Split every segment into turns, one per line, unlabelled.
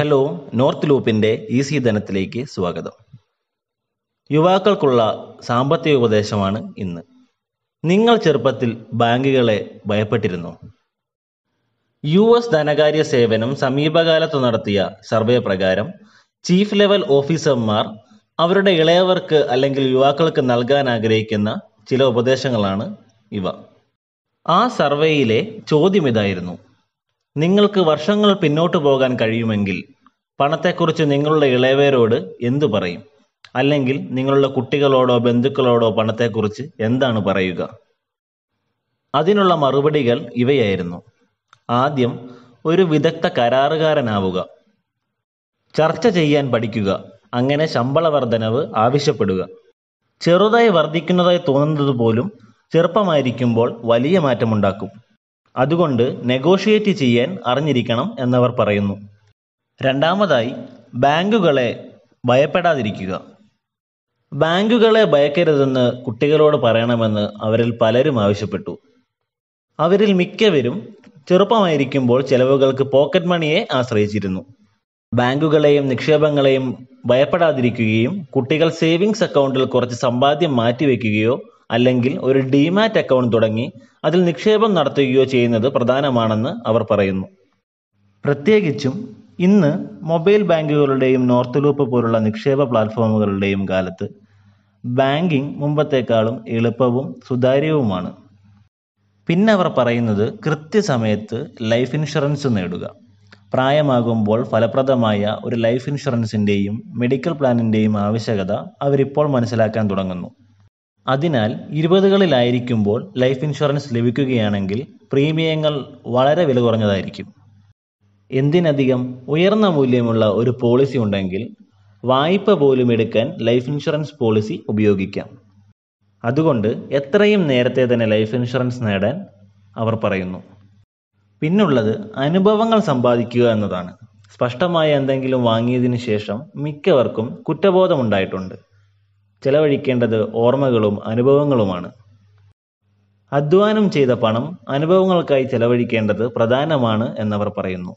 Hello north ലൂപ്പിന്റെ easy ധനത്തിലേക്ക് സ്വാഗതം. യുവാക്കൾക്കുള്ള സാമ്പത്തിക ഉപദേശമാണ് ഇന്ന്. നിങ്ങൾ ചെറുപ്പത്തിൽ ബാങ്കുകളെ ഭയപ്പെട്ടിരുന്നു? യു എസ് ധനകാര്യ സേവനം സമീപകാലത്ത് നടത്തിയ സർവേ പ്രകാരം ചീഫ് ലെവൽ ഓഫീസർമാർ അവരുടെ ഇളയവർക്ക് അല്ലെങ്കിൽ യുവാക്കൾക്ക് നൽകാൻ ആഗ്രഹിക്കുന്ന ചില ഉപദേശങ്ങളാണ് ഇവ. ആ സർവേയിലെ ചോദ്യം ഇതായിരുന്നു. നിങ്ങൾക്ക് വർഷങ്ങൾ പിന്നോട്ട് പോകാൻ കഴിയുമെങ്കിൽ പണത്തെക്കുറിച്ച് നിങ്ങളുടെ ഇളയവരോട് എന്തു പറയും? അല്ലെങ്കിൽ നിങ്ങളുടെ കുട്ടികളോടോ ബന്ധുക്കളോടോ പണത്തെക്കുറിച്ച് എന്താണ് പറയുക? അതിനുള്ള മറുപടികൾ ഇവയായിരുന്നു. ആദ്യം ഒരു വിദഗ്ധ കരാറുകാരനാവുക. ചർച്ച ചെയ്യാൻ പഠിക്കുക. അങ്ങനെ ശമ്പള വർധനവ് ആവശ്യപ്പെടുക. ചെറുതായി വർദ്ധിക്കുന്നതായി തോന്നുന്നത് പോലും ചെറുപ്പമായിരിക്കുമ്പോൾ വലിയ മാറ്റമുണ്ടാക്കും. അതുകൊണ്ട് നെഗോഷിയേറ്റ് ചെയ്യാൻ അറിഞ്ഞിരിക്കണം എന്നവർ പറയുന്നു. രണ്ടാമതായി ബാങ്കുകളെ ഭയപ്പെടാതിരിക്കുക. ബാങ്കുകളെ ഭയക്കരുതെന്ന് കുട്ടികളോട് പറയണമെന്ന് അവരിൽ പലരും ആവശ്യപ്പെട്ടു. അവരിൽ മിക്കവരും ചെറുപ്പമായിരിക്കുമ്പോൾ ചെലവുകൾക്ക് പോക്കറ്റ് മണിയെ ആശ്രയിച്ചിരുന്നു. ബാങ്കുകളെയും നിക്ഷേപങ്ങളെയും ഭയപ്പെടാതിരിക്കുകയും കുട്ടികൾ സേവിങ്സ് അക്കൗണ്ടിൽ കുറച്ച് സമ്പാദ്യം മാറ്റിവെക്കുകയോ അല്ലെങ്കിൽ ഒരു ഡിമാറ്റ് അക്കൗണ്ട് തുടങ്ങി അതിൽ നിക്ഷേപം നടത്തുകയോ ചെയ്യുന്നത് പ്രധാനമാണെന്ന് അവർ പറയുന്നു. പ്രത്യേകിച്ചും ഇന്ന് മൊബൈൽ ബാങ്കുകളുടെയും നോർത്ത് ലൂപ്പ് പോലുള്ള നിക്ഷേപ പ്ലാറ്റ്ഫോമുകളുടെയും കാലത്ത് ബാങ്കിംഗ് മുമ്പത്തേക്കാളും എളുപ്പവും സുതാര്യവുമാണ്. പിന്നെ അവർ പറയുന്നത് കൃത്യസമയത്ത് ലൈഫ് ഇൻഷുറൻസ് നേടുക. പ്രായമാകുമ്പോൾ ഫലപ്രദമായ ഒരു ലൈഫ് ഇൻഷുറൻസിന്റെയും മെഡിക്കൽ പ്ലാനിന്റെയും ആവശ്യകത അവരിപ്പോൾ മനസ്സിലാക്കാൻ തുടങ്ങുന്നു. അതിനാൽ ഇരുപതുകളിലായിരിക്കുമ്പോൾ ലൈഫ് ഇൻഷുറൻസ് ലഭിക്കുകയാണെങ്കിൽ പ്രീമിയങ്ങൾ വളരെ വില കുറഞ്ഞതായിരിക്കും. എന്തിനധികം ഉയർന്ന മൂല്യമുള്ള ഒരു പോളിസി ഉണ്ടെങ്കിൽ വായ്പ പോലും എടുക്കാൻ ലൈഫ് ഇൻഷുറൻസ് പോളിസി ഉപയോഗിക്കാം. അതുകൊണ്ട് എത്രയും നേരത്തെ തന്നെ ലൈഫ് ഇൻഷുറൻസ് നേടാൻ അവർ പറയുന്നു. പിന്നുള്ളത് അനുഭവങ്ങൾ സമ്പാദിക്കുക എന്നതാണ്. സ്പഷ്ടമായ എന്തെങ്കിലും വാങ്ങിയതിന് ശേഷം മിക്കവർക്കും കുറ്റബോധമുണ്ടായിട്ടുണ്ട് ചെലവഴിക്കേണ്ടത് ഓർമ്മകളും അനുഭവങ്ങളുമാണ്. അധ്വാനം ചെയ്ത പണം അനുഭവങ്ങൾക്കായി ചെലവഴിക്കേണ്ടത് പ്രധാനമാണ് എന്നവർ പറയുന്നു.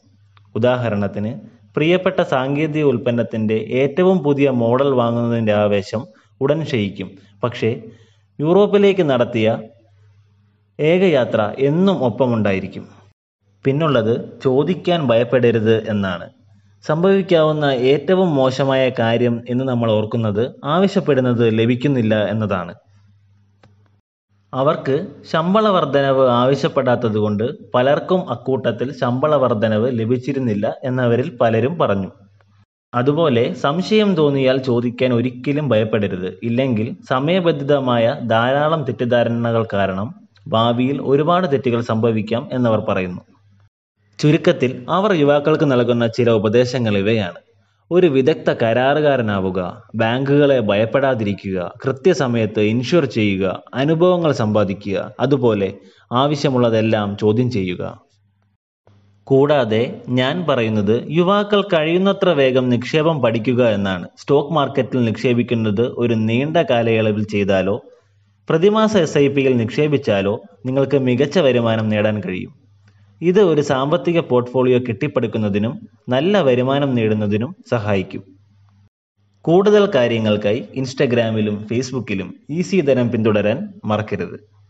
ഉദാഹരണത്തിന് പ്രിയപ്പെട്ട സാങ്കേതിക ഉൽപ്പന്നത്തിന്റെ ഏറ്റവും പുതിയ മോഡൽ വാങ്ങുന്നതിന്റെ ആവേശം ഉടൻ ക്ഷയിക്കും. പക്ഷേ യൂറോപ്പിലേക്ക് നടത്തിയ ഏകയാത്ര എന്നും ഒപ്പമുണ്ടായിരിക്കും. പിന്നുള്ളത് ചോദിക്കാൻ ഭയപ്പെടരുത് എന്നാണ്. സംഭവിക്കാവുന്ന ഏറ്റവും മോശമായ കാര്യം എന്ന് നമ്മൾ ഓർക്കുന്നത് ആവശ്യപ്പെടുന്നത് ലഭിക്കുന്നില്ല എന്നതാണ്. അവർക്ക് ശമ്പള വർധനവ് ആവശ്യപ്പെടാത്തതുകൊണ്ട് പലർക്കും അക്കൂട്ടത്തിൽ ശമ്പള വർധനവ് ലഭിച്ചിരുന്നില്ല എന്നവരിൽ പലരും പറഞ്ഞു. അതുപോലെ സംശയം തോന്നിയാൽ ചോദിക്കാൻ ഒരിക്കലും ഭയപ്പെടരുത്. ഇല്ലെങ്കിൽ സമയബന്ധിതമായ ധാരാളം തെറ്റിദ്ധാരണകൾ കാരണം ഭാവിയിൽ ഒരുപാട് തെറ്റുകൾ സംഭവിക്കാം എന്നവർ പറയുന്നു. ചുരുക്കത്തിൽ അവർ യുവാക്കൾക്ക് നൽകുന്ന ചില ഉപദേശങ്ങൾ ഇവയാണ്. ഒരു വിദഗ്ധ കരാറുകാരനാവുക ബാങ്കുകളെ ഭയപ്പെടാതിരിക്കുക കൃത്യസമയത്ത് ഇൻഷുർ ചെയ്യുക അനുഭവങ്ങൾ സമ്പാദിക്കുക അതുപോലെ ആവശ്യമുള്ളതെല്ലാം ചോദ്യം ചെയ്യുക. കൂടാതെ ഞാൻ പറയുന്നത് യുവാക്കൾ കഴിയുന്നത്ര വേഗം നിക്ഷേപം പഠിക്കുക എന്നാണ്. സ്റ്റോക്ക് മാർക്കറ്റിൽ നിക്ഷേപിക്കുന്നത് ഒരു നീണ്ട കാലയളവിൽ ചെയ്താലോ പ്രതിമാസ എസ് ഐ പിയിൽ നിക്ഷേപിച്ചാലോ നിങ്ങൾക്ക് മികച്ച വരുമാനം നേടാൻ കഴിയും. ഇത് ഒരു സാമ്പത്തിക പോർട്ട്ഫോളിയോ കെട്ടിപ്പടുക്കുന്നതിനും നല്ല വരുമാനം നേടുന്നതിനും സഹായിക്കും. കൂടുതൽ കാര്യങ്ങൾക്കായി ഇൻസ്റ്റഗ്രാമിലും ഫേസ്ബുക്കിലും ഈസി ധനം പിന്തുടരാൻ മറക്കരുത്.